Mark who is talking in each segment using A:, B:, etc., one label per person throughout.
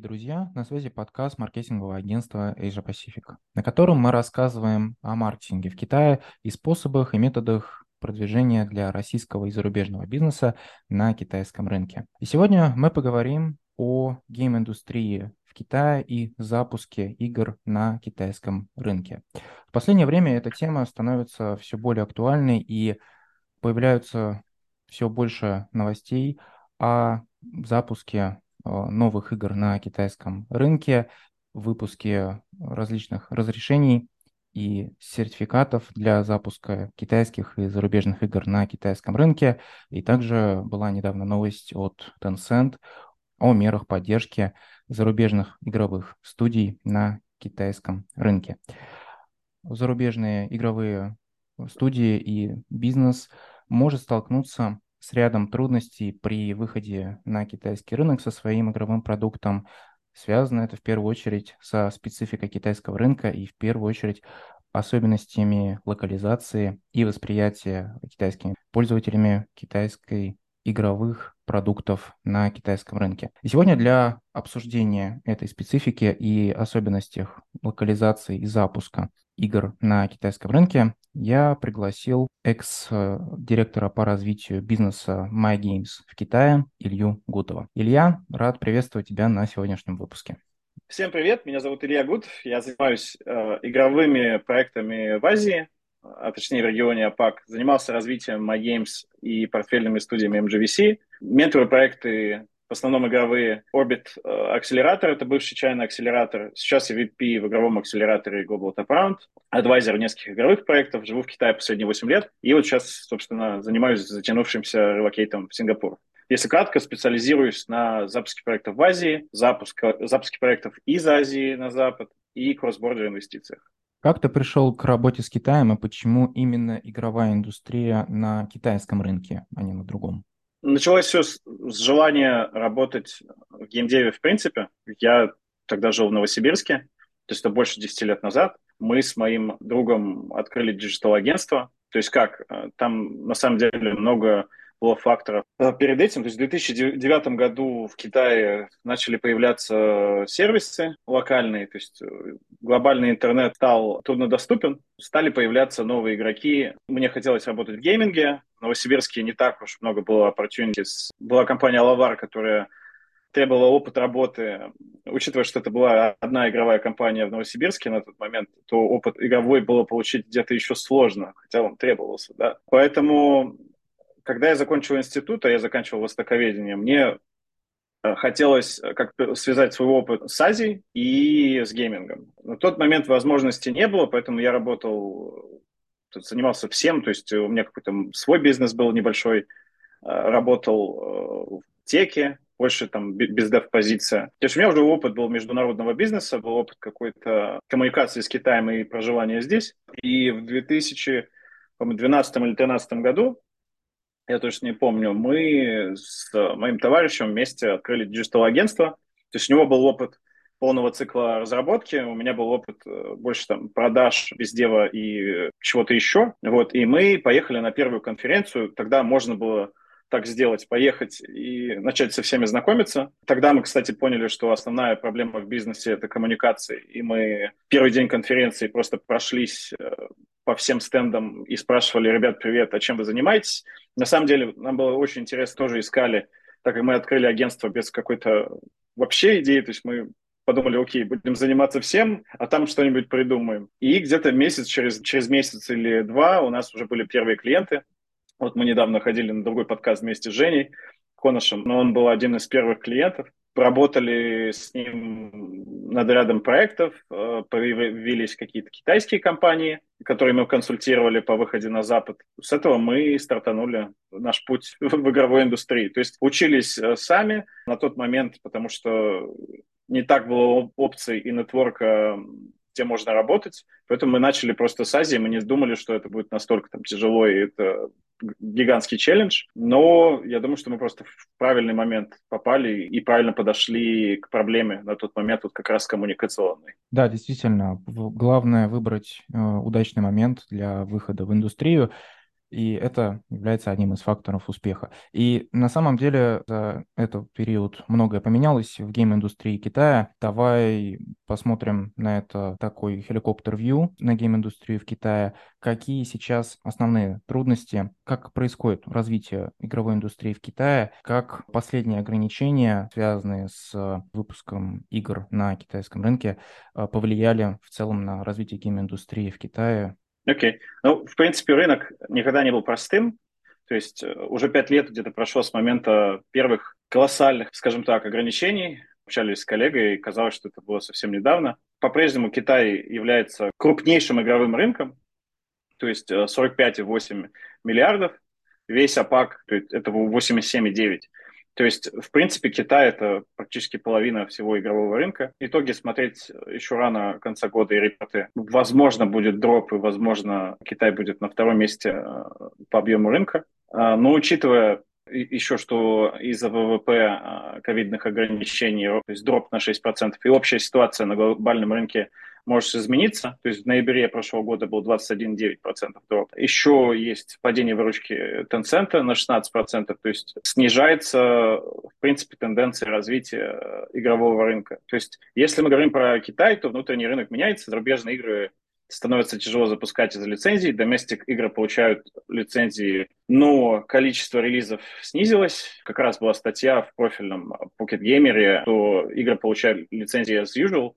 A: Дорогие друзья! На связи подкаст маркетингового агентства Asia Pacific, на котором мы рассказываем о маркетинге в Китае и способах и методах продвижения для российского и зарубежного бизнеса на китайском рынке. И сегодня мы поговорим о гейм-индустрии в Китае и запуске игр на китайском рынке. В последнее время эта тема становится все более актуальной и появляются все больше новостей о запуске новых игр на китайском рынке, выпуске различных разрешений и сертификатов для запуска китайских и зарубежных игр на китайском рынке. И также была недавно новость от Tencent о мерах поддержки зарубежных игровых студий на китайском рынке. Зарубежные игровые студии и бизнес может столкнуться с рядом трудностей при выходе на китайский рынок со своим игровым продуктом. Связано это в первую очередь со спецификой китайского рынка и в первую очередь особенностями локализации и восприятия китайскими пользователями китайской игровых продуктов на китайском рынке. И сегодня для обсуждения этой специфики и особенностей локализации и запуска игр на китайском рынке я пригласил экс-директора по развитию бизнеса MyGames в Китае Илью Гутова. Илья, рад приветствовать тебя на сегодняшнем выпуске.
B: Всем привет, меня зовут Илья Гутов, я занимаюсь э, игровыми проектами в Азии, а точнее в регионе АПАК, занимался развитием MyGames и портфельными студиями MGVC, менторы проекты в основном игровые. Orbit э, акселератор — это бывший чайный акселератор. Сейчас я VP в игровом акселераторе Global Top Round, адвайзер нескольких игровых проектов, живу в Китае последние 8 лет. И вот сейчас, собственно, занимаюсь затянувшимся релокейтом в Сингапур. Если кратко, специализируюсь на запуске проектов в Азии, запуск, запуске проектов из Азии на Запад и кросс-бордер инвестициях.
A: Как ты пришел к работе с Китаем и почему именно игровая индустрия на китайском рынке, а не на другом?
B: Началось все с, с желания работать в геймдеве в принципе. Я тогда жил в Новосибирске, то есть это больше 10 лет назад. Мы с моим другом открыли digital-агентство. То есть как? Э, там на самом деле много было факторов. Перед этим, то есть в 2009 году в Китае начали появляться сервисы локальные, то есть э, глобальный интернет стал труднодоступен, стали появляться новые игроки. Мне хотелось работать в гейминге, в Новосибирске не так уж много было opportunities. Была компания Лавар, которая требовала опыт работы, учитывая, что это была одна игровая компания в Новосибирске на тот момент, то опыт игровой было получить где-то еще сложно, хотя он требовался, да. Поэтому когда я закончил институт, а я заканчивал востоковедение, мне э, хотелось э, как связать свой опыт с Азией и с геймингом. На тот момент возможности не было, поэтому я работал, э, занимался всем, то есть у меня какой-то свой бизнес был небольшой, работал в теке, больше там bizdev-позиция. То есть у меня уже опыт был международного бизнеса, был опыт какой-то коммуникации с Китаем и проживания здесь. И в 2012 или 2013 году я точно не помню, мы с моим товарищем вместе открыли digital-агентство. То есть у него был опыт полного цикла разработки, у меня был опыт э, больше там продаж, bizdev а и чего-то еще. Вот, и мы поехали на первую конференцию. Тогда можно было так сделать, поехать и начать со всеми знакомиться. Тогда мы, кстати, поняли, что основная проблема в бизнесе – это коммуникации. И мы первый день конференции просто прошлись э, по всем стендам и спрашивали, ребят, привет, а чем вы занимаетесь? На самом деле, нам было очень интересно, тоже искали, так как мы открыли агентство без какой-то вообще идеи, то есть мы подумали, окей, будем заниматься всем, а там что-нибудь придумаем. И где-то месяц, через, через месяц или два у нас уже были первые клиенты. Вот мы недавно ходили на другой подкаст вместе с Женей Коношем, но он был один из первых клиентов работали с ним над рядом проектов, э, появились какие-то китайские компании, которые мы консультировали по выходе на Запад. С этого мы стартанули наш путь в игровой индустрии. То есть учились э, сами на тот момент, потому что не так было опций и нетворка где можно работать. Поэтому мы начали просто с Азии, мы не думали, что это будет настолько там тяжело, и это гигантский челлендж. Но я думаю, что мы просто в правильный момент попали и правильно подошли к проблеме на тот момент, вот как раз коммуникационной.
A: Да, действительно, главное выбрать э, удачный момент для выхода в индустрию. И это является одним из факторов успеха. И на самом деле за этот период многое поменялось в гейм-индустрии Китая. Давай посмотрим на это такой хеликоптер-вью на гейм-индустрию в Китае. Какие сейчас основные трудности, как происходит развитие игровой индустрии в Китае, как последние ограничения, связанные с выпуском игр на китайском рынке, повлияли в целом на развитие гейм-индустрии в Китае
B: Окей. Okay. Ну, в принципе, рынок никогда не был простым. То есть э, уже пять лет где-то прошло с момента первых колоссальных, скажем так, ограничений. Общались с коллегой, и казалось, что это было совсем недавно. По-прежнему Китай является крупнейшим игровым рынком, то есть 45,8 э, миллиардов. Весь АПАК, это 87,9. То есть, в принципе, Китай – это практически половина всего игрового рынка. Итоги смотреть еще рано конца года и репорты. Возможно, будет дроп, и, возможно, Китай будет на втором месте э, по объему рынка. А, но учитывая еще что из-за ВВП э, ковидных ограничений, то есть дроп на 6%, и общая ситуация на глобальном рынке может измениться. То есть в ноябре прошлого года был 21,9% дроп. Еще есть падение выручки Tencent на 16%, то есть снижается, в принципе, тенденция развития игрового рынка. То есть если мы говорим про Китай, то внутренний рынок меняется, зарубежные игры становится тяжело запускать из-за лицензий. Domestic игры получают лицензии, но количество релизов снизилось. Как раз была статья в профильном Pocket Gamer, что игры получают лицензии as usual,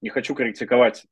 B: не хочу критиковать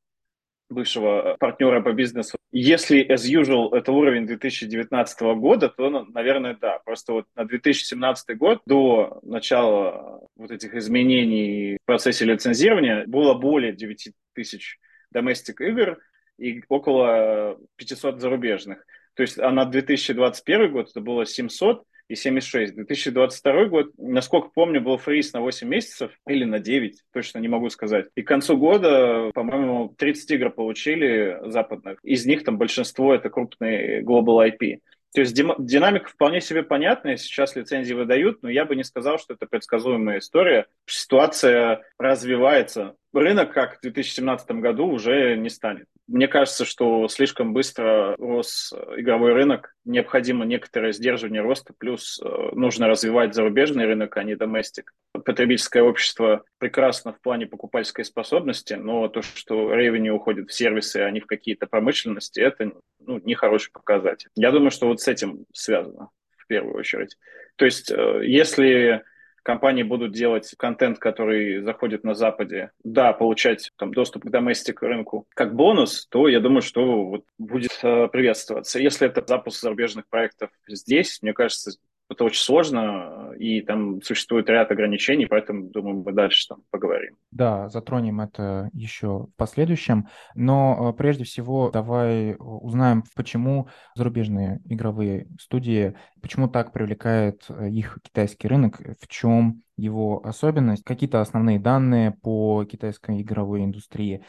B: бывшего партнера по бизнесу. Если as usual это уровень 2019 года, то, ну, наверное, да. Просто вот на 2017 год, до начала вот этих изменений в процессе лицензирования, было более 9 тысяч доместик игр и около 500 зарубежных. То есть, а на 2021 год это было 700, и 76. 2022 год, насколько помню, был фриз на 8 месяцев или на 9, точно не могу сказать. И к концу года, по-моему, 30 игр получили западных. Из них там большинство это крупные Global IP. То есть динамика вполне себе понятная, сейчас лицензии выдают, но я бы не сказал, что это предсказуемая история. Ситуация развивается. Рынок, как в 2017 году, уже не станет. Мне кажется, что слишком быстро рос игровой рынок, необходимо некоторое сдерживание роста, плюс э, нужно развивать зарубежный рынок, а не доместик. Потребительское общество прекрасно в плане покупательской способности, но то, что ревеню уходит в сервисы, а не в какие-то промышленности, это ну, нехороший показатель. Я думаю, что вот с этим связано в первую очередь. То есть, э, если компании будут делать контент, который заходит на Западе, да, получать там, доступ к доместик рынку как бонус, то я думаю, что вот будет э, приветствоваться. Если это запуск зарубежных проектов здесь, мне кажется, это очень сложно, и там существует ряд ограничений, поэтому, думаю, мы дальше там поговорим.
A: Да, затронем это еще в последующем, но э, прежде всего давай узнаем, почему зарубежные игровые студии, почему так привлекает э, их китайский рынок, в чем его особенность, какие-то основные данные по китайской игровой индустрии.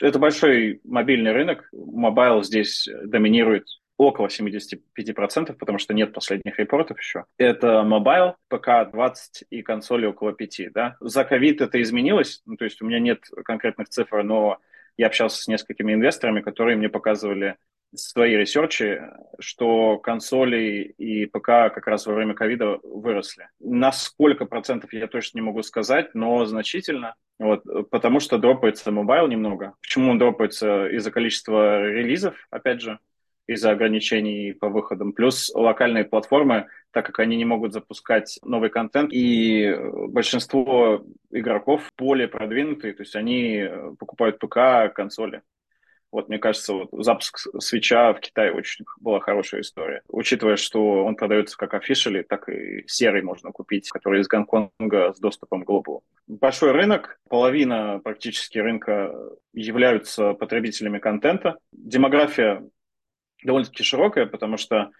B: Это большой мобильный рынок, mobile здесь доминирует около 75%, потому что нет последних репортов еще. Это mobile, ПК 20 и консоли около 5. Да? За ковид это изменилось, ну, то есть у меня нет конкретных цифр, но я общался с несколькими инвесторами, которые мне показывали свои ресерчи, что консоли и ПК как раз во время ковида выросли. На сколько процентов я точно не могу сказать, но значительно. Вот, потому что дропается mobile немного. Почему он дропается? Из-за количества релизов, опять же из-за ограничений по выходам. Плюс локальные платформы, так как они не могут запускать новый контент, и большинство игроков более продвинутые, то есть они покупают ПК, консоли. Вот, мне кажется, вот запуск свеча в Китае очень была хорошая история. Учитывая, что он продается как officially, так и серый можно купить, который из Гонконга с доступом к Global. Большой рынок, половина практически рынка являются потребителями контента. Демография довольно-таки широкая, потому что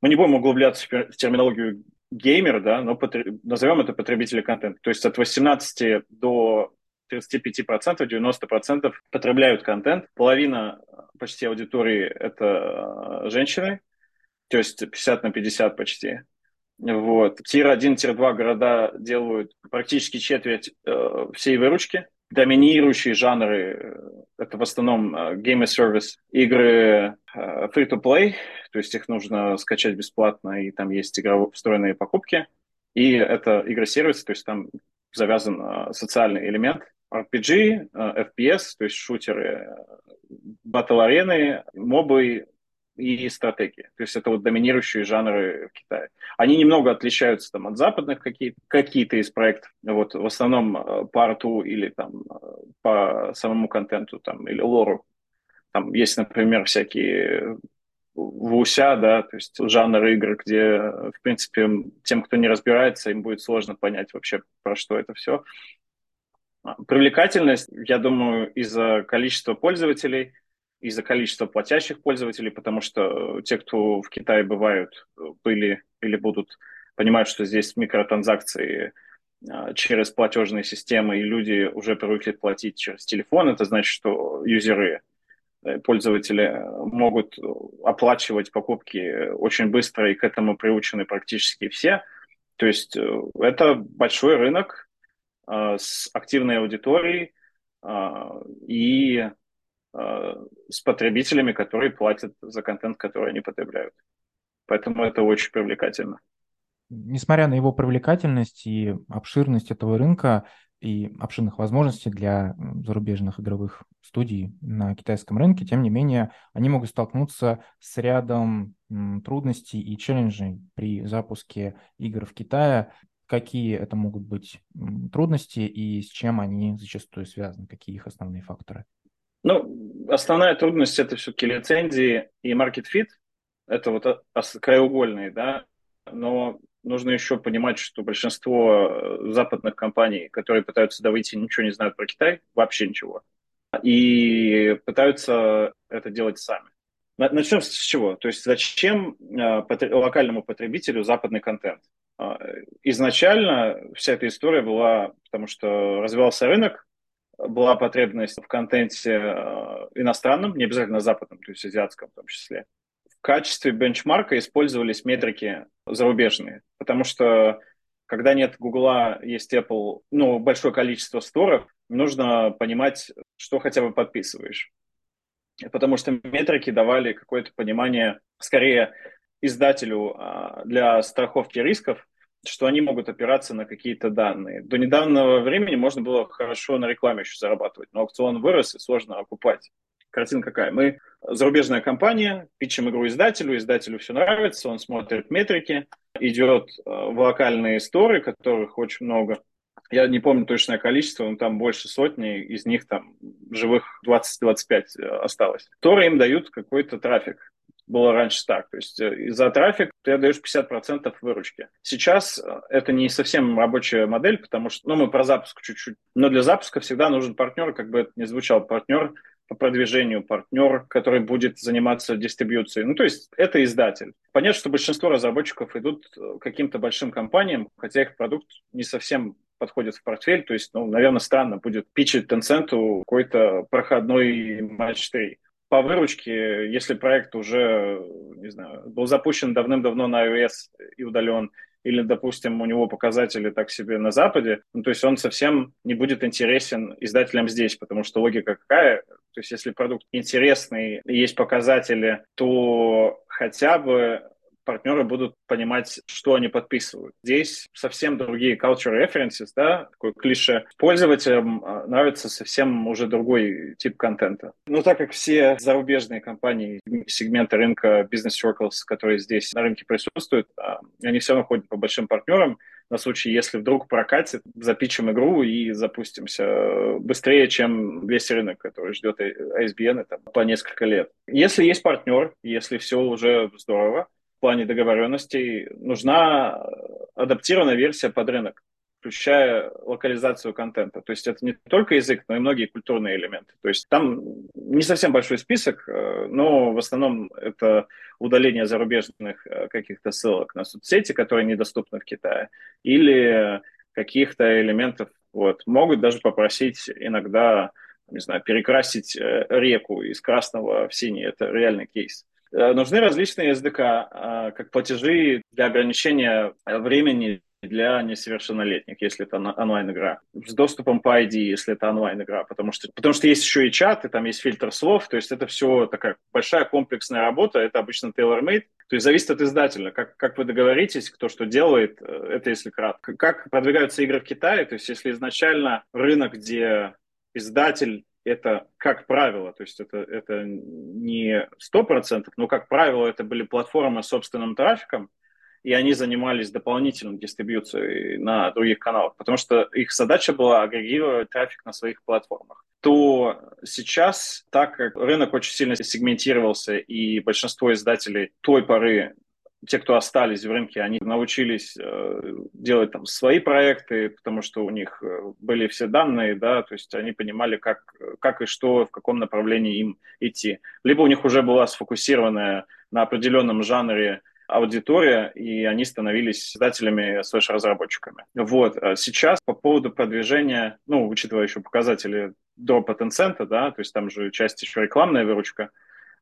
B: мы не будем углубляться в терминологию геймер, да, но потреб... назовем это потребители контента. То есть от 18 до 35%, 90% потребляют контент. Половина почти аудитории – это э, женщины, то есть 50 на 50 почти. Вот. Tier-1, tier-2 города делают практически четверть э, всей выручки доминирующие жанры, э, это в основном э, game as service, игры э, free-to-play, то есть их нужно скачать бесплатно, и там есть игровые встроенные покупки. И это игры-сервисы, то есть там завязан социальный элемент. RPG, FPS, то есть шутеры, батл-арены, мобы и стратегии. То есть это вот доминирующие жанры в Китае. Они немного отличаются там, от западных какие- какие-то из проектов. Вот, в основном по арту или там, по самому контенту там, или лору. Там есть, например, всякие вуся, да, то есть жанр игр, где, в принципе, тем, кто не разбирается, им будет сложно понять вообще, про что это все. Привлекательность, я думаю, из-за количества пользователей, из-за количества платящих пользователей, потому что те, кто в Китае бывают, были или будут, понимают, что здесь микротранзакции а, через платежные системы, и люди уже привыкли платить через телефон. Это значит, что юзеры Э, пользователи э, могут оплачивать покупки очень быстро, и к этому приучены практически все. То есть э, это большой рынок с активной аудиторией и с потребителями, которые платят за контент, который они потребляют. Поэтому это очень привлекательно.
A: Несмотря на его привлекательность и обширность этого рынка, и обширных возможностей для зарубежных игровых студий на китайском рынке, тем не менее, они могут столкнуться с рядом трудностей и челленджей при запуске игр в Китае. Какие это могут быть трудности и с чем они зачастую связаны? Какие их основные факторы?
B: Ну, основная трудность это все-таки лицензии и market fit. Это вот краеугольные, да. Но нужно еще понимать, что большинство э, западных компаний, которые пытаются туда выйти, ничего не знают про Китай, вообще ничего. И пытаются это делать сами. Начнем с чего? То есть зачем э, локальному потребителю западный контент? Изначально вся эта история была, потому что развивался рынок, была потребность в контенте э, иностранном, не обязательно западном, то есть азиатском в том числе в качестве бенчмарка использовались метрики зарубежные, потому что когда нет Гугла, есть Apple, ну, большое количество сторов, нужно понимать, что хотя бы подписываешь. Потому что метрики давали какое-то понимание, скорее, издателю а, для страховки рисков, что они могут опираться на какие-то данные. До недавнего времени можно было хорошо на рекламе еще зарабатывать, но аукцион вырос и сложно окупать картина какая? Мы зарубежная компания, пичем игру издателю, издателю все нравится, он смотрит метрики, идет э, в локальные сторы, которых очень много. Я не помню точное количество, но там больше сотни, из них там живых 20-25 э, осталось. Торы им дают какой-то трафик. Было раньше так. То есть э, за трафик ты отдаешь 50% выручки. Сейчас это не совсем рабочая модель, потому что, ну, мы про запуск чуть-чуть. Но для запуска всегда нужен партнер, как бы это ни звучал, партнер по продвижению, партнер, который будет заниматься дистрибьюцией. Ну, то есть это издатель. Понятно, что большинство разработчиков идут каким-то большим компаниям, хотя их продукт не совсем подходит в портфель. То есть, ну, наверное, странно будет пичить Tencent какой-то проходной матч 3 по выручке, если проект уже, не знаю, был запущен давным-давно на iOS и удален, или, допустим, у него показатели так себе на Западе, ну, то есть он совсем не будет интересен издателям здесь, потому что логика какая? То есть если продукт интересный, есть показатели, то хотя бы партнеры будут понимать, что они подписывают. Здесь совсем другие culture references, да, такой клише. Пользователям а, нравится совсем уже другой тип контента. Но так как все зарубежные компании, сегменты рынка business circles, которые здесь на рынке присутствуют, а, они все равно ходят по большим партнерам, на случай, если вдруг прокатит, запичим игру и запустимся быстрее, чем весь рынок, который ждет ISBN там, по несколько лет. Если есть партнер, если все уже здорово, в плане договоренностей, нужна адаптированная версия под рынок, включая локализацию контента. То есть это не только язык, но и многие культурные элементы. То есть там не совсем большой список, э, но в основном это удаление зарубежных э, каких-то ссылок на соцсети, которые недоступны в Китае, или каких-то элементов. Вот. Могут даже попросить иногда не знаю, перекрасить э, реку из красного в синий. Это реальный кейс. Э, нужны различные SDK, э, как платежи для ограничения времени для несовершеннолетних, если это онлайн-игра, с доступом по ID, если это онлайн-игра, потому что, потому что есть еще и чат, и там есть фильтр слов, то есть это все такая большая комплексная работа, это обычно tailor-made, то есть зависит от издателя, как, как вы договоритесь, кто что делает, э, это если кратко. Как продвигаются игры в Китае, то есть если изначально рынок, где издатель это как правило, то есть это, это не 100%, но как правило это были платформы с собственным трафиком, и они занимались дополнительной дистрибьюцией на других каналах, потому что их задача была агрегировать трафик на своих платформах. То сейчас, так как рынок очень сильно сегментировался, и большинство издателей той поры те, кто остались в рынке, они научились э, делать там свои проекты, потому что у них э, были все данные, да, то есть они понимали, как, как и что, в каком направлении им идти. Либо у них уже была сфокусированная на определенном жанре аудитория, и они становились издателями слэш-разработчиками. Вот. А сейчас по поводу продвижения, ну, учитывая еще показатели до Tencent, да, то есть там же часть еще рекламная выручка,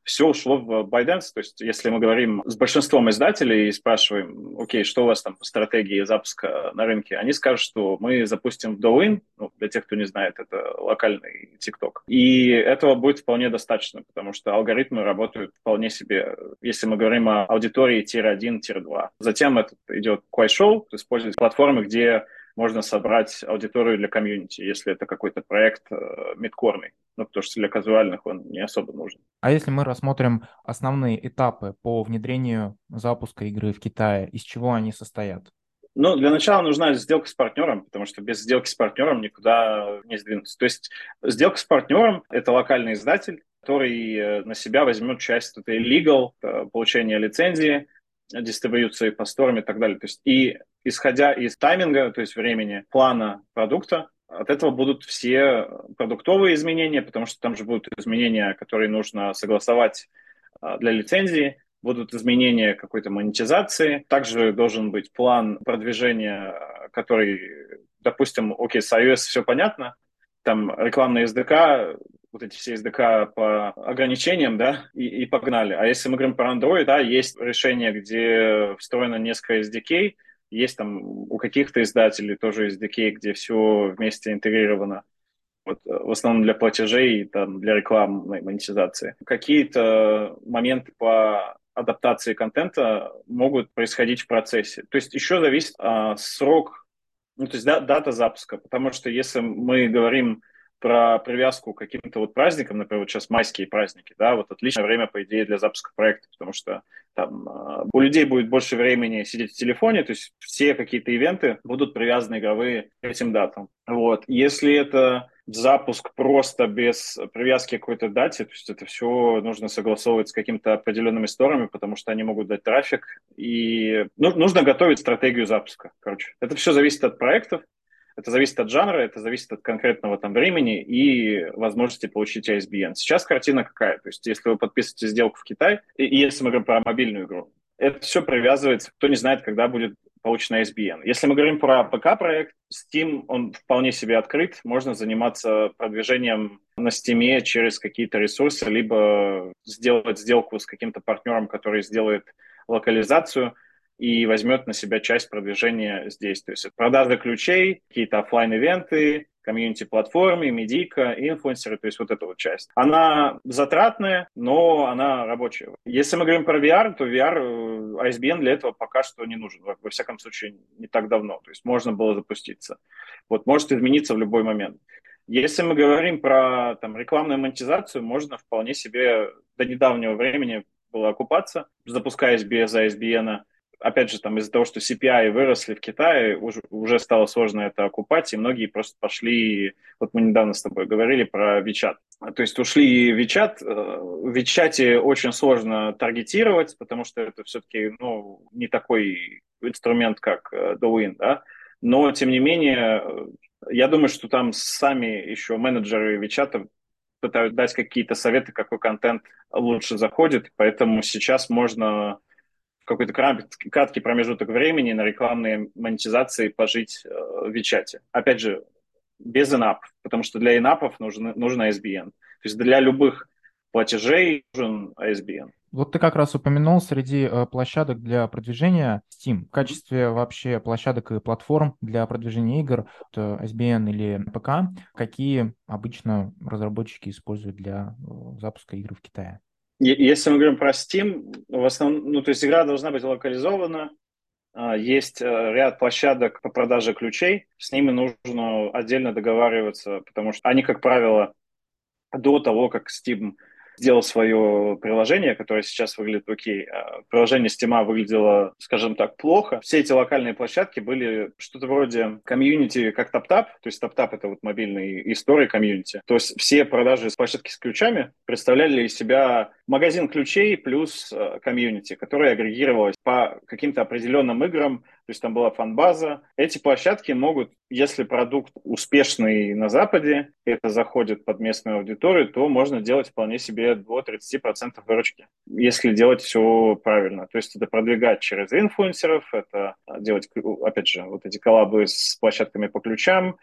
B: все ушло в ByteDance. То есть если мы говорим с большинством издателей и спрашиваем, окей, что у вас там по стратегии запуска на рынке, они скажут, что мы запустим в Douyin, ну, для тех, кто не знает, это локальный TikTok. И этого будет вполне достаточно, потому что алгоритмы работают вполне себе, если мы говорим о аудитории tier-1, tier-2. Затем это идет Kuaishou, использовать платформы, где можно собрать аудиторию для комьюнити, если это какой-то проект э, мидкорный. Ну, потому что для казуальных он не особо нужен.
A: А если мы рассмотрим основные этапы по внедрению запуска игры в Китае, из чего они состоят?
B: Ну, для начала нужна сделка с партнером, потому что без сделки с партнером никуда не сдвинуться. То есть сделка с партнером – это локальный издатель, который э, на себя возьмет часть этой legal, э, получения лицензии, дистрибьюции по сторам и так далее. То есть и исходя из тайминга, то есть времени, плана продукта, от этого будут все продуктовые изменения, потому что там же будут изменения, которые нужно согласовать а, для лицензии, будут изменения какой-то монетизации. Также должен быть план продвижения, который, допустим, окей, с iOS все понятно, там рекламные SDK, вот эти все SDK по ограничениям, да, и, и погнали. А если мы говорим про Android, да, есть решение, где встроено несколько SDK, есть там у каких-то издателей тоже SDK, где все вместе интегрировано. Вот, э, в основном для платежей и там, для рекламной монетизации. Какие-то моменты по адаптации контента могут происходить в процессе. То есть еще зависит а, срок, ну, то есть да, дата запуска. Потому что если мы говорим про привязку к каким-то вот праздникам, например, вот сейчас майские праздники, да, вот отличное время, по идее, для запуска проекта, потому что там а, у людей будет больше времени сидеть в телефоне, то есть все какие-то ивенты будут привязаны игровые к этим датам. Вот. Если это запуск просто без привязки к какой-то дате, то есть это все нужно согласовывать с какими-то определенными сторами, потому что они могут дать трафик, и ну, нужно готовить стратегию запуска, короче. Это все зависит от проектов, это зависит от жанра, это зависит от конкретного там времени и возможности получить ISBN. Сейчас картина какая? То есть если вы подписываете сделку в Китай, и, и если мы говорим про мобильную игру, это все привязывается, кто не знает, когда будет получен ISBN. Если мы говорим про ПК-проект, Steam, он вполне себе открыт, можно заниматься продвижением на Steam через какие-то ресурсы, либо сделать сделку с каким-то партнером, который сделает локализацию – и возьмет на себя часть продвижения здесь. То есть продажа ключей, какие-то офлайн ивенты комьюнити-платформы, медийка, инфлюенсеры, то есть вот эта вот часть. Она затратная, но она рабочая. Если мы говорим про VR, то VR, ISBN для этого пока что не нужен. Во всяком случае, не так давно. То есть можно было запуститься. Вот может измениться в любой момент. Если мы говорим про там, рекламную монетизацию, можно вполне себе до недавнего времени было окупаться, запускаясь без ISBN, опять же, там из-за того, что CPI выросли в Китае, уже, уже стало сложно это окупать, и многие просто пошли, вот мы недавно с тобой говорили про WeChat. То есть ушли в WeChat. Э, в WeChat очень сложно таргетировать, потому что это все-таки ну, не такой инструмент, как э, Douyin, да? Но, тем не менее, я думаю, что там сами еще менеджеры WeChat пытаются дать какие-то советы, какой контент лучше заходит, поэтому сейчас можно какой-то краткий промежуток времени на рекламные монетизации пожить э, в Вичате. Опять же, без инап, потому что для инапов нужен, нужен SBN. То есть для любых платежей нужен ISBN.
A: Вот ты как раз упомянул среди э, площадок для продвижения Steam. В качестве вообще площадок и платформ для продвижения игр, ISBN или ПК, какие обычно разработчики используют для э, запуска игр в Китае?
B: Если мы говорим про Steam, в основном, ну, то есть игра должна быть локализована, а, есть э, ряд площадок по продаже ключей, с ними нужно отдельно договариваться, потому что они, как правило, до того, как Steam сделал свое приложение, которое сейчас выглядит окей. А приложение Steam выглядело, скажем так, плохо. Все эти локальные площадки были что-то вроде комьюнити, как TapTap. То есть TapTap — это вот мобильный истории комьюнити. То есть все продажи с площадки с ключами представляли из себя магазин ключей плюс э, комьюнити, который агрегировалось по каким-то определенным играм, то есть там была фан-база. Эти площадки могут, если продукт успешный на Западе, это заходит под местную аудиторию, то можно делать вполне себе до 30% выручки, если делать все правильно. То есть это продвигать через инфлюенсеров, это делать, опять же, вот эти коллабы с площадками по ключам,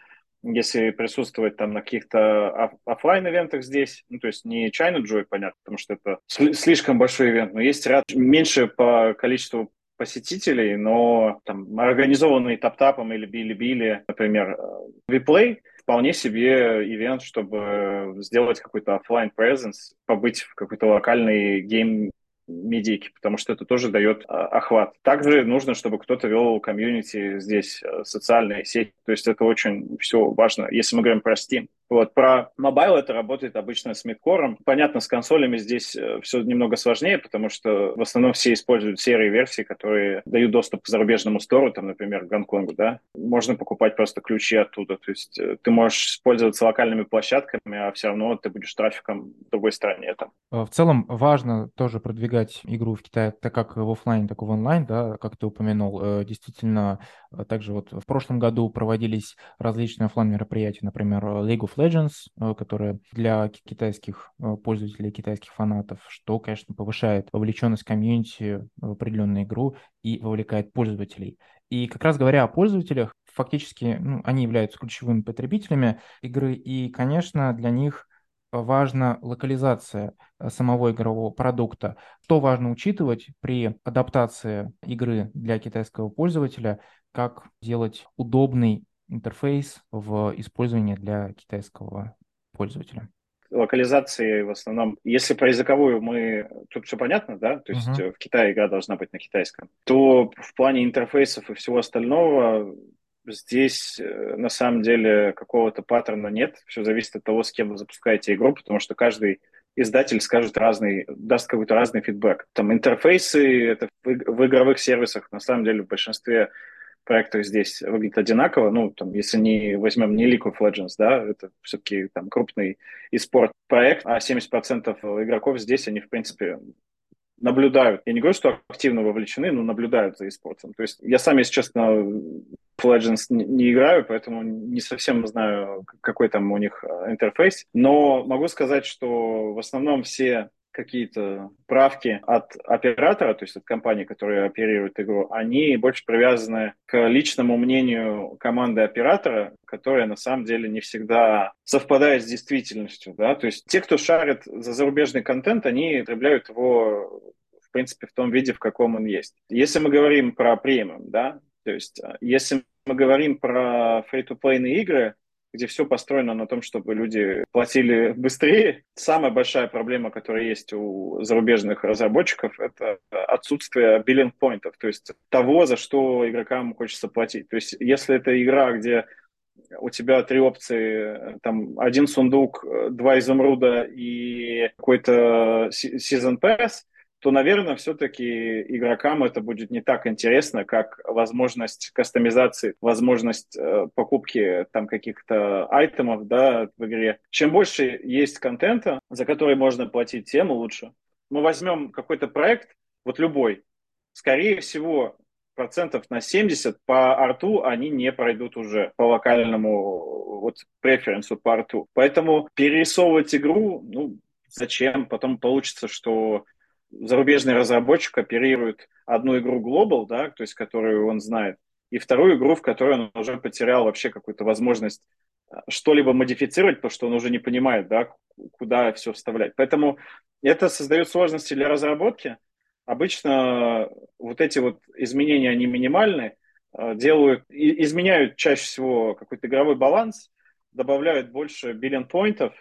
B: если присутствовать там на каких-то офлайн ивентах здесь, ну, то есть не China Joy, понятно, потому что это слишком большой ивент, но есть ряд меньше по количеству посетителей, но там организованный тап-тапом или били-били, например, WePlay, вполне себе ивент, чтобы сделать какой-то офлайн presence, побыть в какой-то локальной game медийки, потому что это тоже дает а, охват. Также нужно, чтобы кто-то вел комьюнити здесь, э, социальные сети. То есть это очень все важно, если мы говорим про Steam. Вот, про mobile это работает обычно с мидкором. Понятно, с консолями здесь э, все немного сложнее, потому что в основном все используют серые версии, которые дают доступ к зарубежному стору, там, например, к Гонконгу, да. Можно покупать просто ключи оттуда. То есть э, ты можешь пользоваться локальными площадками, а все равно ты будешь трафиком в другой стране. Там.
A: В целом важно тоже продвигать игру в Китае, так как в офлайн, так и в онлайн, да, как ты упомянул. Э, действительно, также вот в прошлом году проводились различные офлайн мероприятия, например, League of Legends, э, которая для китайских э, пользователей, китайских фанатов, что, конечно, повышает вовлеченность комьюнити в определенную игру и вовлекает пользователей. И как раз говоря о пользователях, фактически ну, они являются ключевыми потребителями игры, и, конечно, для них важна локализация э, самого игрового продукта. Что важно учитывать при адаптации игры для китайского пользователя, как делать удобный интерфейс в использовании для китайского пользователя?
B: локализации в основном, если про языковую мы, тут все понятно, да, то есть uh-huh. в Китае игра должна быть на китайском, то в плане интерфейсов и всего остального здесь э, на самом деле какого-то паттерна нет, все зависит от того, с кем вы запускаете игру, потому что каждый издатель скажет разный, даст какой-то разный фидбэк. Там интерфейсы это в игровых сервисах на самом деле в большинстве проекты здесь выглядят одинаково. Ну, там, если не возьмем не League of Legends, да, это все-таки там крупный и спорт проект, а 70% игроков здесь, они, в принципе, наблюдают. Я не говорю, что активно вовлечены, но наблюдают за esports. То есть я сам, если честно, в Legends не, не играю, поэтому не совсем знаю, какой там у них э, интерфейс. Но могу сказать, что в основном все какие-то правки от оператора, то есть от компании, которая оперирует игру, они больше привязаны к личному мнению команды оператора, которая на самом деле не всегда совпадает с действительностью. Да? То есть те, кто шарит за зарубежный контент, они потребляют его в принципе, в том виде, в каком он есть. Если мы говорим про премиум, да, то есть э, если мы говорим про фри-то-плейные игры, где все построено на том, чтобы люди платили быстрее. Самая большая проблема, которая есть у зарубежных разработчиков, это отсутствие биллинг-поинтов, то есть того, за что игрокам хочется платить. То есть если это игра, где у тебя три опции, там один сундук, два изумруда и какой-то season pass, то, наверное, все-таки игрокам это будет не так интересно, как возможность кастомизации, возможность э, покупки там каких-то айтемов да, в игре. Чем больше есть контента, за который можно платить, тем лучше. Мы возьмем какой-то проект, вот любой, скорее всего, процентов на 70 по арту они не пройдут уже по локальному вот преференсу по арту. Поэтому перерисовывать игру, ну, зачем? Потом получится, что зарубежный разработчик оперирует одну игру Global, да, то есть которую он знает, и вторую игру, в которой он уже потерял вообще какую-то возможность что-либо модифицировать, потому что он уже не понимает, да, куда все вставлять. Поэтому это создает сложности для разработки. Обычно вот эти вот изменения, они минимальны, э, делают, изменяют чаще всего какой-то игровой баланс, добавляют больше билион-поинтов,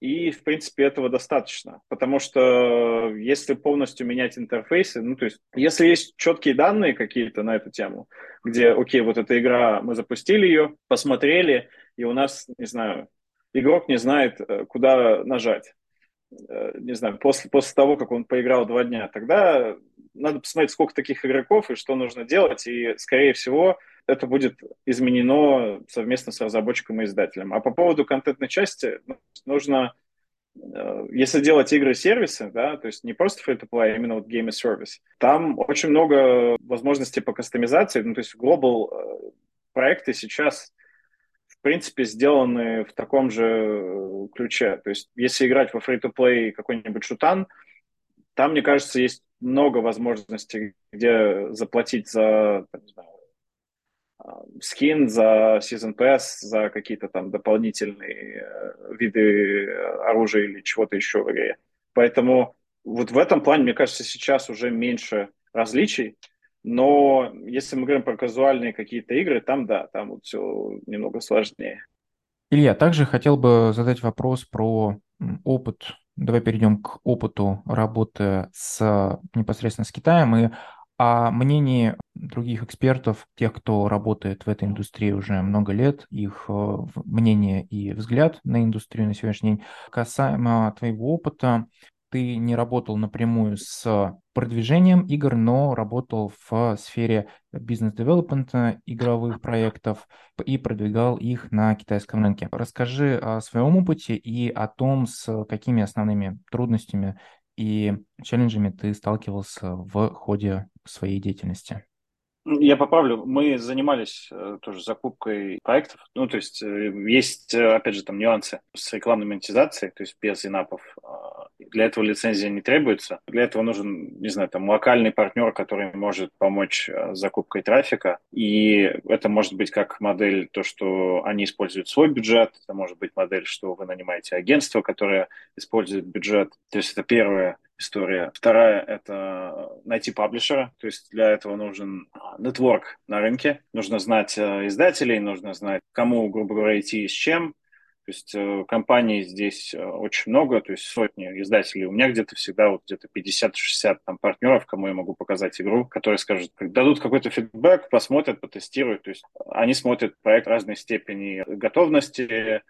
B: и, в принципе, этого достаточно. Потому что если полностью менять интерфейсы, ну, то есть, если есть четкие данные какие-то на эту тему, где, окей, вот эта игра, мы запустили ее, посмотрели, и у нас, не знаю, игрок не знает, э, куда нажать. Э, не знаю, после, после того, как он поиграл два дня, тогда надо посмотреть, сколько таких игроков и что нужно делать, и, скорее всего, это будет изменено совместно с разработчиком и издателем. А по поводу контентной части ну, нужно, э, если делать игры-сервисы, да, то есть не просто free-to-play, а именно вот game service, там очень много возможностей по кастомизации, ну, то есть global проекты сейчас принципе, сделаны в таком же э, ключе. То есть, если играть во free-to-play какой-нибудь шутан, там, мне кажется, есть много возможностей, где заплатить за там, не знаю, а, скин, за Season Pass, за какие-то там дополнительные э, виды оружия или чего-то еще в игре. Поэтому вот в этом плане, мне кажется, сейчас уже меньше различий, но если мы говорим про казуальные какие-то игры, там да, там вот все немного сложнее.
A: Илья, также хотел бы задать вопрос про опыт. Давай перейдем к опыту работы с непосредственно с Китаем и о мнении других экспертов, тех, кто работает в этой индустрии уже много лет, их э, мнение и взгляд на индустрию на сегодняшний день. Касаемо твоего опыта, ты не работал напрямую с продвижением игр, но работал в сфере бизнес-девелопмента игровых проектов и продвигал их на китайском рынке. Расскажи о своем опыте и о том, с какими основными трудностями и челленджами ты сталкивался в ходе своей деятельности.
B: Я поправлю, мы занимались э, тоже закупкой проектов. Ну, то есть э, есть, э, опять же, там нюансы с рекламной монетизацией, то есть без инапов. А, для этого лицензия не требуется. Для этого нужен, не знаю, там локальный партнер, который может помочь с закупкой трафика. И это может быть как модель, то, что они используют свой бюджет, это может быть модель, что вы нанимаете агентство, которое использует бюджет. То есть это первое история. Вторая – это найти паблишера, то есть для этого нужен нетворк на рынке, нужно знать э, издателей, нужно знать, кому, грубо говоря, идти и с чем. То есть э, компаний здесь э, очень много, то есть сотни издателей. У меня где-то всегда вот где-то 50-60 там партнеров, кому я могу показать игру, которые скажут, дадут какой-то фидбэк, посмотрят, потестируют. То есть они смотрят проект разной степени готовности,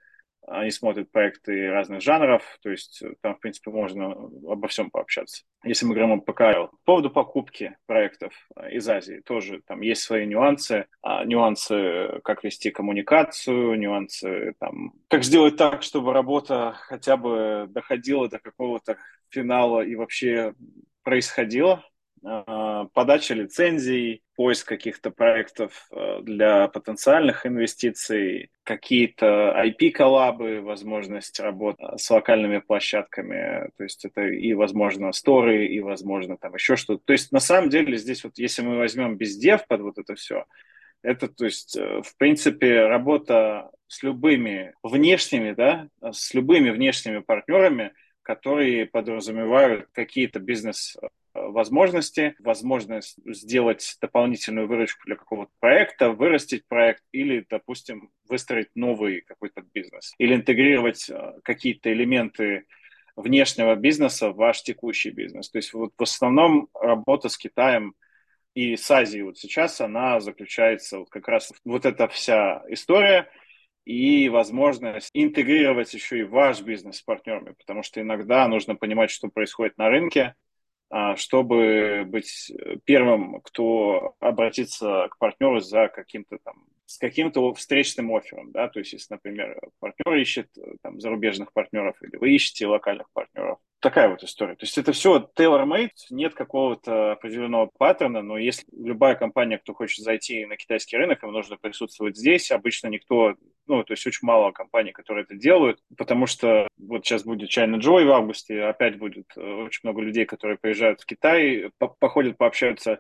B: они смотрят проекты разных жанров, то есть э, там, в принципе, можно обо всем пообщаться. Если мы говорим о ПКЛ. По поводу покупки проектов э, из Азии тоже там есть свои нюансы. А, нюансы, как вести коммуникацию, нюансы, там, как сделать так, чтобы работа хотя бы доходила до какого-то финала и вообще происходила. А, подача лицензий, поиск каких-то проектов э, для потенциальных инвестиций, какие-то IP-коллабы, возможность работы с локальными площадками, то есть это и, возможно, сторы, и, возможно, там еще что-то. То есть, на самом деле, здесь вот, если мы возьмем бездев под вот это все, это, то есть, э, в принципе, работа с любыми внешними, да, с любыми внешними партнерами, которые подразумевают какие-то бизнес возможности, возможность сделать дополнительную выручку для какого-то проекта, вырастить проект или, допустим, выстроить новый какой-то бизнес или интегрировать э, какие-то элементы внешнего бизнеса в ваш текущий бизнес. То есть вот в основном работа с Китаем и с Азией вот сейчас, она заключается вот как раз вот эта вся история и возможность интегрировать еще и ваш бизнес с партнерами, потому что иногда нужно понимать, что происходит на рынке, чтобы быть первым, кто обратится к партнеру за каким-то там с каким-то встречным оффером, да, то есть если, например, партнер ищет там зарубежных партнеров или вы ищете локальных партнеров, такая вот история. То есть это все tailor-made, нет какого-то определенного паттерна, но если любая компания, кто хочет зайти на китайский рынок, им нужно присутствовать здесь, обычно никто, ну, то есть очень мало компаний, которые это делают, потому что вот сейчас будет China Joy в августе, опять будет э, очень много людей, которые приезжают в Китай, походят, пообщаются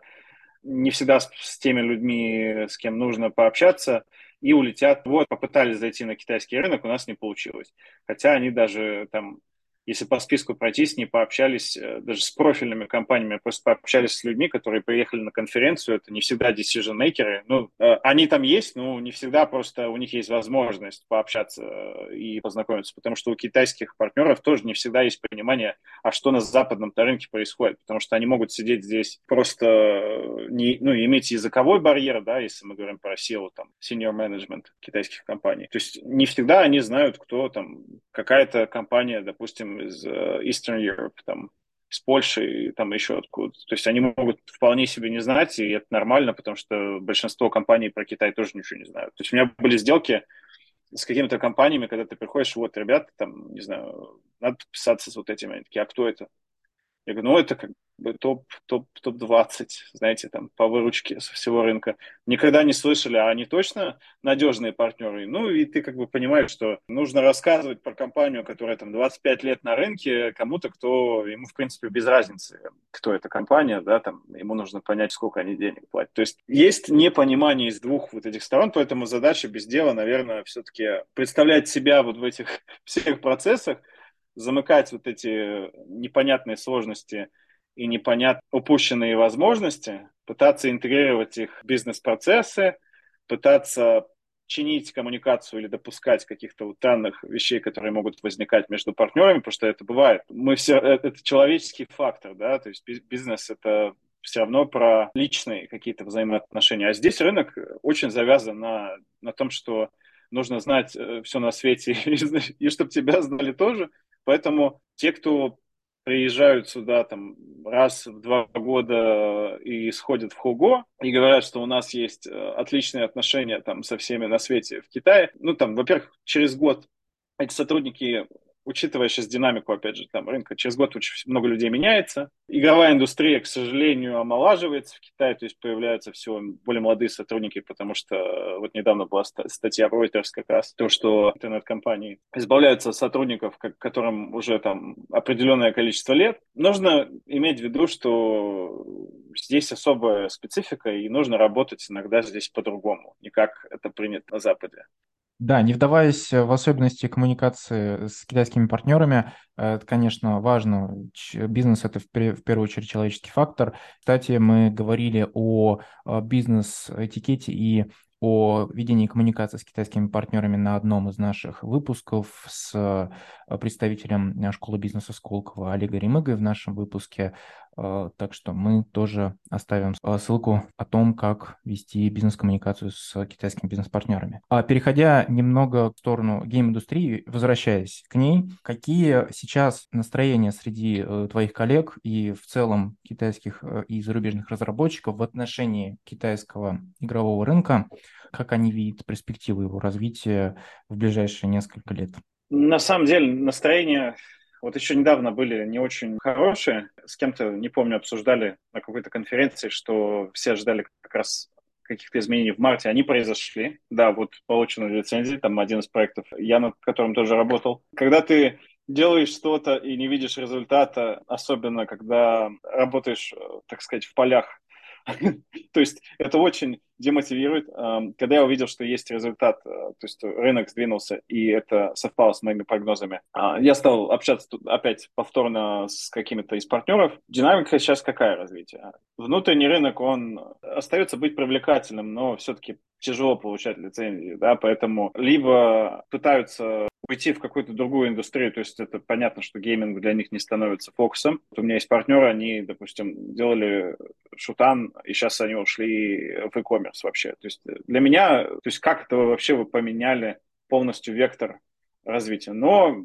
B: не всегда с, с теми людьми, с кем нужно пообщаться, и улетят. Вот, попытались зайти на китайский рынок, у нас не получилось. Хотя они даже там если по списку пройтись, не пообщались э, даже с профильными компаниями, а просто пообщались с людьми, которые приехали на конференцию, это не всегда decision-makers. Ну, э, они там есть, но не всегда просто у них есть возможность пообщаться э, и познакомиться, потому что у китайских партнеров тоже не всегда есть понимание, а что на западном рынке происходит, потому что они могут сидеть здесь просто, не, ну, иметь языковой барьер, да, если мы говорим про силу, там, senior management китайских компаний. То есть не всегда они знают, кто там, какая-то компания, допустим, из uh, Eastern Europe, там, из Польши, там еще откуда. То есть они могут вполне себе не знать, и это нормально, потому что большинство компаний про Китай тоже ничего не знают. То есть у меня были сделки с какими-то компаниями, когда ты приходишь, вот, ребята, там, не знаю, надо подписаться с вот этими. Они такие, а кто это? Я говорю, ну, это как топ, топ, топ-20, знаете, там, по выручке со всего рынка. Никогда не слышали, а они точно надежные партнеры. Ну, и ты как бы понимаешь, что нужно рассказывать про компанию, которая там 25 лет на рынке, кому-то, кто, ему, в принципе, без разницы, кто эта компания, да, там, ему нужно понять, сколько они денег платят. То есть есть непонимание из двух вот этих сторон, поэтому задача без дела, наверное, все-таки представлять себя вот в этих всех процессах, замыкать вот эти непонятные сложности – и непонятно упущенные возможности, пытаться интегрировать их в бизнес-процессы, пытаться чинить коммуникацию или допускать каких-то вот странных вещей, которые могут возникать между партнерами, потому что это бывает. Мы все, э, это человеческий фактор, да, то есть бизнес это все равно про личные какие-то взаимоотношения. А здесь рынок очень завязан на, на том, что нужно знать э, все на свете, и, и чтобы тебя знали тоже. Поэтому те, кто приезжают сюда там раз в два года и сходят в Хуго и говорят, что у нас есть э, отличные отношения там со всеми на свете в Китае. Ну, там, во-первых, через год эти сотрудники учитывая сейчас динамику, опять же, там рынка, через год очень много людей меняется. Игровая индустрия, к сожалению, омолаживается в Китае, то есть появляются все более молодые сотрудники, потому что э, вот недавно была статья Reuters как раз, то, что интернет-компании избавляются от сотрудников, которым уже там определенное количество лет. Нужно иметь в виду, что здесь особая специфика, и нужно работать иногда здесь по-другому, не как это принято на Западе.
A: Да, не вдаваясь в особенности коммуникации с китайскими партнерами, э, это, конечно, важно. Бизнес – это в первую очередь человеческий фактор. Кстати, мы говорили о бизнес-этикете и о ведении коммуникации с китайскими партнерами на одном из наших выпусков с э, представителем э, школы бизнеса Сколково Олега Ремыгой в нашем выпуске. Э, так что мы тоже оставим ссылку о том, как вести бизнес-коммуникацию с китайскими бизнес-партнерами. А переходя немного в сторону гейм-индустрии, возвращаясь к ней, какие сейчас настроения среди твоих коллег и в целом китайских и зарубежных разработчиков в отношении китайского игрового рынка? как они видят перспективы его развития в ближайшие несколько лет?
B: На самом деле настроение вот еще недавно были не очень хорошие. С кем-то, не помню, обсуждали на какой-то конференции, что все ожидали как раз каких-то изменений в марте, они произошли. Да, вот получены лицензии, там один из проектов, я над которым тоже работал. Когда ты делаешь что-то и не видишь результата, особенно когда работаешь, так сказать, в полях То есть это очень демотивирует. Когда я увидел, что есть результат, э, то есть рынок сдвинулся, и это совпало с моими прогнозами, а, я стал общаться тут опять повторно с какими-то из партнеров. Динамика сейчас какая развитие? Внутренний рынок, он остается быть привлекательным, но все-таки тяжело получать лицензии, да, поэтому либо пытаются уйти в какую-то другую индустрию, то есть это понятно, что гейминг для них не становится фокусом. Вот у меня есть партнеры, они, допустим, делали шутан, и сейчас они ушли в e-commerce вообще. То есть для меня, то есть как это вообще вы поменяли полностью вектор развития. Но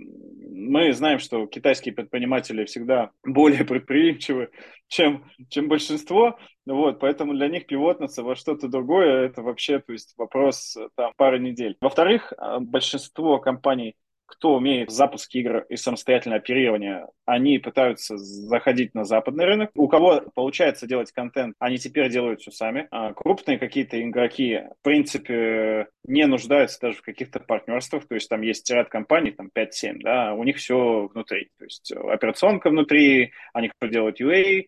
B: мы знаем, что китайские предприниматели всегда более предприимчивы, чем, чем большинство, вот, поэтому для них пивотнуться во что-то другое – это вообще то есть, вопрос там, пары недель. Во-вторых, а, большинство компаний кто умеет запуск игр и самостоятельное оперирование, они пытаются заходить на западный рынок. У кого получается делать контент, они теперь делают все сами. А крупные какие-то игроки, в принципе, не нуждаются даже в каких-то партнерствах. То есть там есть ряд компаний, там 5-7, да, у них все внутри. То есть операционка внутри, они делают UA,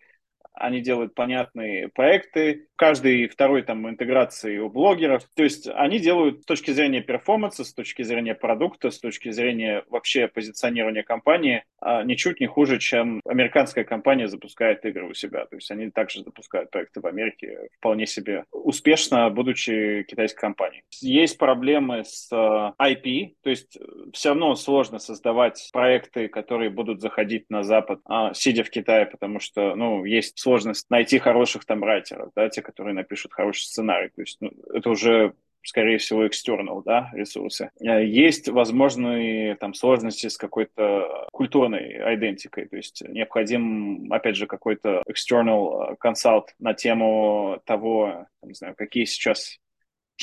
B: они делают понятные проекты. Каждый второй там интеграции у блогеров. То есть они делают с точки зрения перформанса, с точки зрения продукта, с точки зрения вообще позиционирования компании а, ничуть не хуже, чем американская компания запускает игры у себя. То есть они также запускают проекты в Америке вполне себе успешно, будучи китайской компанией. Есть проблемы с IP, то есть все равно сложно создавать проекты, которые будут заходить на Запад, а, сидя в Китае, потому что, ну, есть сложность найти хороших там райтеров, да, те, которые напишут хороший сценарий. То есть ну, это уже скорее всего, external, да, ресурсы. Э, есть возможные там сложности с какой-то культурной идентикой, то есть необходим, опять же, какой-то external консалт на тему того, не знаю, какие сейчас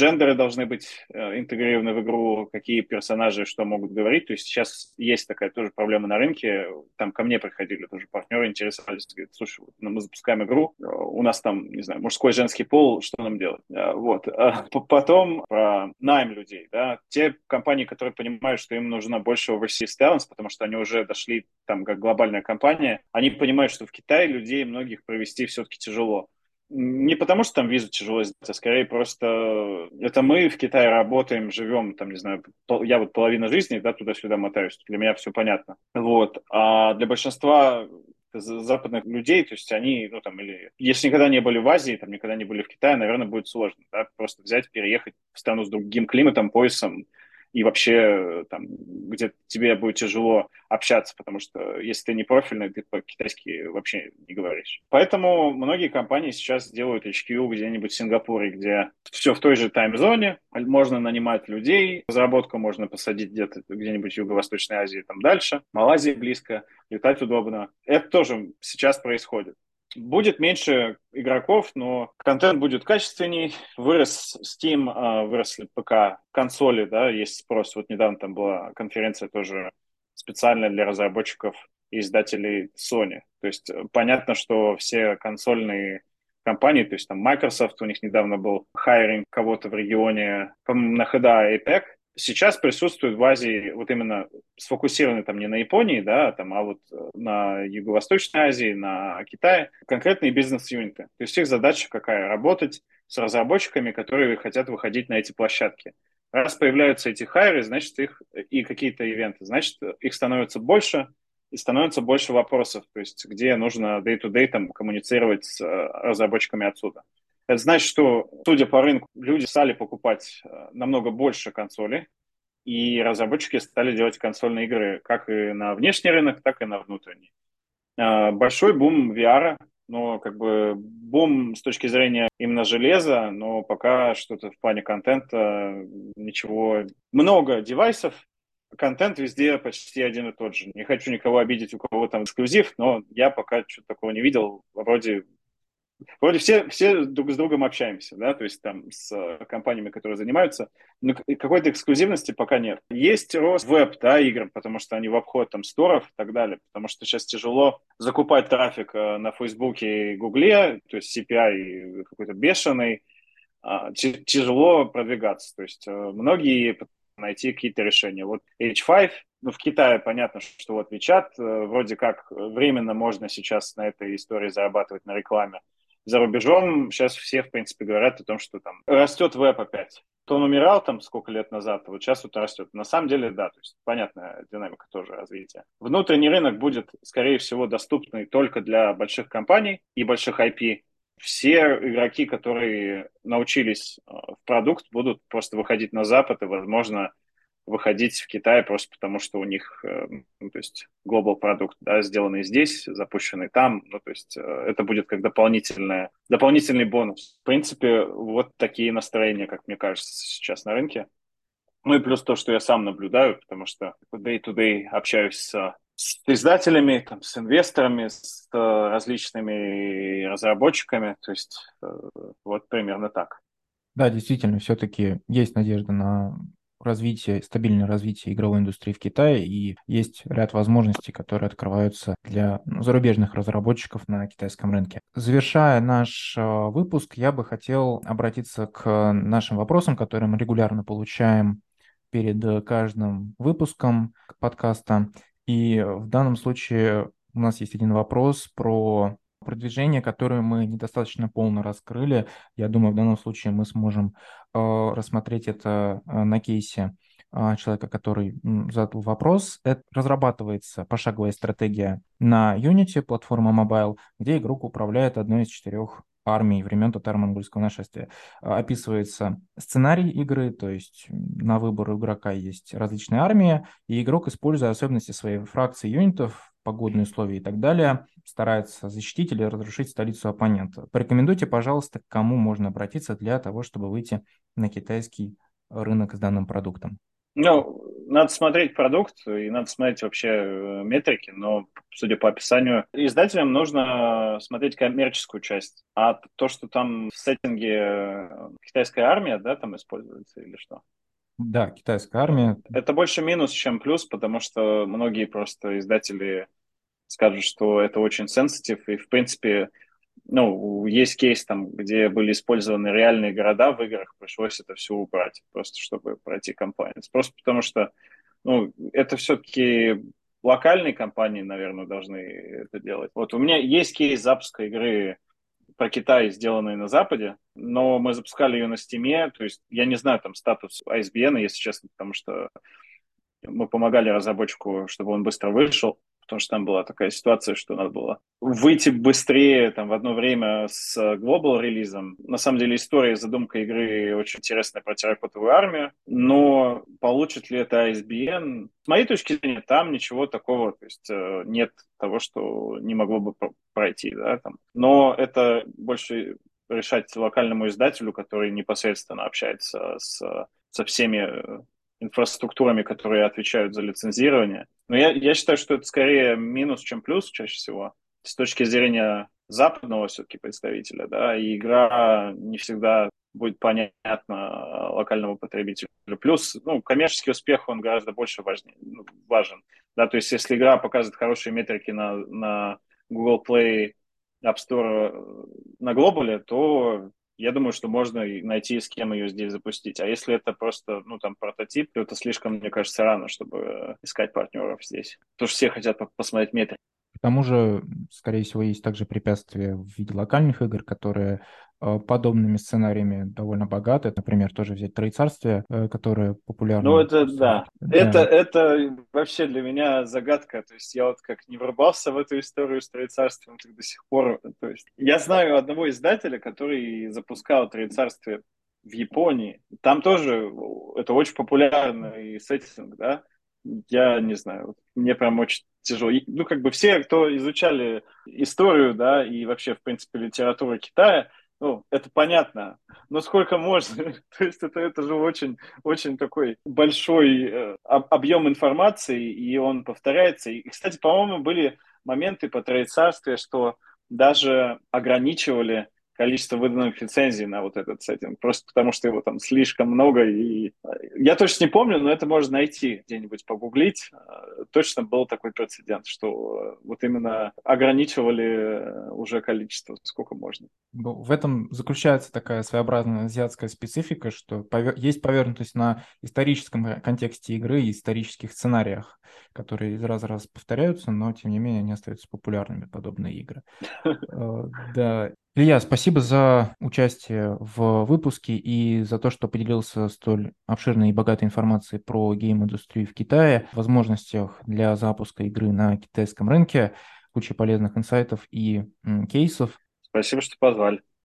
B: Джендеры должны быть э, интегрированы в игру, какие персонажи что могут говорить. То есть сейчас есть такая тоже проблема на рынке. Там ко мне приходили тоже партнеры, интересовались, говорят, слушай, вот, ну, мы запускаем игру, э, у нас там, не знаю, мужской, женский пол, что нам делать? Э, вот. А потом про найм людей, да, те компании, которые понимают, что им нужно больше overseas talents, потому что они уже дошли там как глобальная компания, они понимают, что в Китае людей многих провести все-таки тяжело не потому, что там визу тяжело сделать, а скорее просто это мы в Китае работаем, живем, там, не знаю, я вот половина жизни, да, туда-сюда мотаюсь, для меня все понятно. Вот. А для большинства западных людей, то есть они, ну там, или если никогда не были в Азии, там, никогда не были в Китае, наверное, будет сложно, да, просто взять, переехать в страну с другим климатом, поясом, и вообще там, где тебе будет тяжело общаться, потому что если ты не профильный, ты по-китайски вообще не говоришь. Поэтому многие компании сейчас делают HQ где-нибудь в Сингапуре, где все в той же тайм-зоне, можно нанимать людей, разработку можно посадить где-то где-нибудь в Юго-Восточной Азии, там дальше, Малайзии близко, летать удобно. Это тоже сейчас происходит. Будет меньше игроков, но контент будет качественней. Вырос Steam, а, выросли ПК, консоли, да, есть спрос. Вот недавно там была конференция тоже специальная для разработчиков и издателей Sony. То есть э, понятно, что все консольные компании, то есть там Microsoft, у них недавно был хайринг кого-то в регионе, на хода APEC, сейчас присутствует в Азии вот именно сфокусированы там не на Японии, да, там, а вот э, на Юго-Восточной Азии, на Китае, конкретные бизнес-юниты. То есть их задача какая? Работать с разработчиками, которые хотят выходить на эти площадки. Раз появляются эти хайры, значит, их и какие-то ивенты, значит, их становится больше, и становится больше вопросов, то есть где нужно day-to-day там коммуницировать с э, разработчиками отсюда. Это значит, что, судя по рынку, люди стали покупать э, намного больше консолей, и разработчики стали делать консольные игры как и на внешний рынок, так и на внутренний. Э, большой бум VR, но как бы бум с точки зрения именно железа, но пока что-то в плане контента ничего. Много девайсов, контент везде почти один и тот же. Не хочу никого обидеть, у кого там эксклюзив, но я пока что-то такого не видел. Вроде Вроде все, все друг с другом общаемся, да, то есть там с э, компаниями, которые занимаются, но какой-то эксклюзивности пока нет. Есть рост веб, да, игр, потому что они в обход там сторов и так далее, потому что сейчас тяжело закупать трафик э, на Фейсбуке и Гугле, то есть CPI какой-то бешеный, а, тяжело продвигаться, то есть э, многие найти какие-то решения. Вот H5, ну, в Китае понятно, что вот WeChat, вроде как временно можно сейчас на этой истории зарабатывать на рекламе, за рубежом сейчас все, в принципе, говорят о том, что там растет веб опять. То он умирал там сколько лет назад, а вот сейчас вот растет. На самом деле, да, то есть понятная динамика тоже развития. Внутренний рынок будет, скорее всего, доступный только для больших компаний и больших IP. Все игроки, которые научились э, в продукт, будут просто выходить на Запад и, возможно, выходить в Китай просто потому, что у них, э, ну, то есть, global продукт, да, сделанный здесь, запущенный там, ну, то есть, э, это будет как дополнительное, дополнительный бонус. В принципе, вот такие настроения, как мне кажется, сейчас на рынке. Ну и плюс то, что я сам наблюдаю, потому что day-to-day общаюсь с, с издателями, там, с инвесторами, с э, различными разработчиками, то есть вот примерно так.
A: Да, действительно, все-таки есть надежда на развитие, стабильное развитие игровой индустрии в Китае, и есть ряд возможностей, которые открываются для ну, зарубежных разработчиков на китайском рынке. Завершая наш э, выпуск, я бы хотел обратиться к нашим вопросам, которые мы регулярно получаем перед каждым выпуском подкаста. И в данном случае у нас есть один вопрос про продвижение, которое мы недостаточно полно раскрыли. Я думаю, в данном случае мы сможем э, рассмотреть это э, на кейсе э, человека, который задал вопрос. Это разрабатывается пошаговая стратегия на Unity, платформа Mobile, где игрок управляет одной из четырех армий времен татаро-монгольского нашествия. А, описывается сценарий игры, то есть на выбор игрока есть различные армии, и игрок, используя особенности своей фракции юнитов, погодные условия и так далее, старается защитить или разрушить столицу оппонента. Порекомендуйте, пожалуйста, к кому можно обратиться для того, чтобы выйти на китайский рынок с данным продуктом.
B: Ну, надо смотреть продукт и надо смотреть вообще э, метрики, но, судя по описанию, издателям нужно смотреть коммерческую часть. А то, что там в сеттинге э, китайская армия, да, там используется или что?
A: Да, китайская армия.
B: Это больше минус, чем плюс, потому что многие просто издатели скажут, что это очень сенситив, и, в принципе, ну, есть кейс там, где были использованы реальные города в играх, пришлось это все убрать, просто чтобы пройти кампанию. Просто потому что, ну, это все-таки локальные компании, наверное, должны это делать. Вот у меня есть кейс запуска игры про Китай, сделанной на Западе, но мы запускали ее на Стиме, то есть я не знаю там статус ISBN, если честно, потому что мы помогали разработчику, чтобы он быстро вышел потому что там была такая ситуация, что надо было выйти быстрее там в одно время с глобал релизом. На самом деле история, задумка игры очень интересная про терракотовую армию, но получит ли это ISBN? С моей точки зрения, там ничего такого, то есть э, нет того, что не могло бы пройти, да, там. Но это больше решать локальному издателю, который непосредственно общается с, со всеми инфраструктурами, которые отвечают за лицензирование. Но я, я считаю, что это скорее минус, чем плюс чаще всего. С точки зрения западного все-таки представителя, да, и игра не всегда будет понятна локальному потребителю. Плюс, ну, коммерческий успех, он гораздо больше важнее, ну, важен. Да, то есть если игра показывает хорошие метрики на, на Google Play, App Store на глобале, то я думаю, что можно найти, с кем ее здесь запустить. А если это просто, ну, там, прототип, то это слишком, мне кажется, рано, чтобы э, искать партнеров здесь. Потому что все хотят посмотреть метрики.
A: К тому же, скорее всего, есть также препятствия в виде локальных игр, которые э, подобными сценариями довольно богаты. Например, тоже взять Троецарствие, э, которое популярно.
B: Ну, это да. да. Это, это вообще для меня загадка. То есть я вот как не врубался в эту историю с Троецарствием, так до сих пор. То есть я знаю одного издателя, который запускал Троецарствие в Японии. Там тоже это очень популярный сеттинг, да. Я не знаю, мне прям очень тяжело. Ну, как бы все, кто изучали историю, да, и вообще, в принципе, литературу Китая, ну, это понятно, но сколько можно? То есть это, это же очень, очень такой большой э, объем информации, и он повторяется. И, кстати, по-моему, были моменты по троецарстве, что даже ограничивали количество выданных лицензий на вот этот сеттинг, просто потому что его там слишком много. И э, я точно не помню, но это можно найти где-нибудь, погуглить. Э, точно был такой прецедент, что вот именно ограничивали уже количество, сколько можно.
A: В этом заключается такая своеобразная азиатская специфика, что есть повернутость на историческом контексте игры и исторических сценариях, которые из раза в раз повторяются, но тем не менее они остаются популярными, подобные игры. Э, да, Илья, спасибо за участие в выпуске и за то, что поделился столь обширной и богатой информацией про гейм-индустрию в Китае, возможностях для запуска игры на китайском рынке, куча полезных инсайтов и кейсов.
B: Спасибо, что позвали.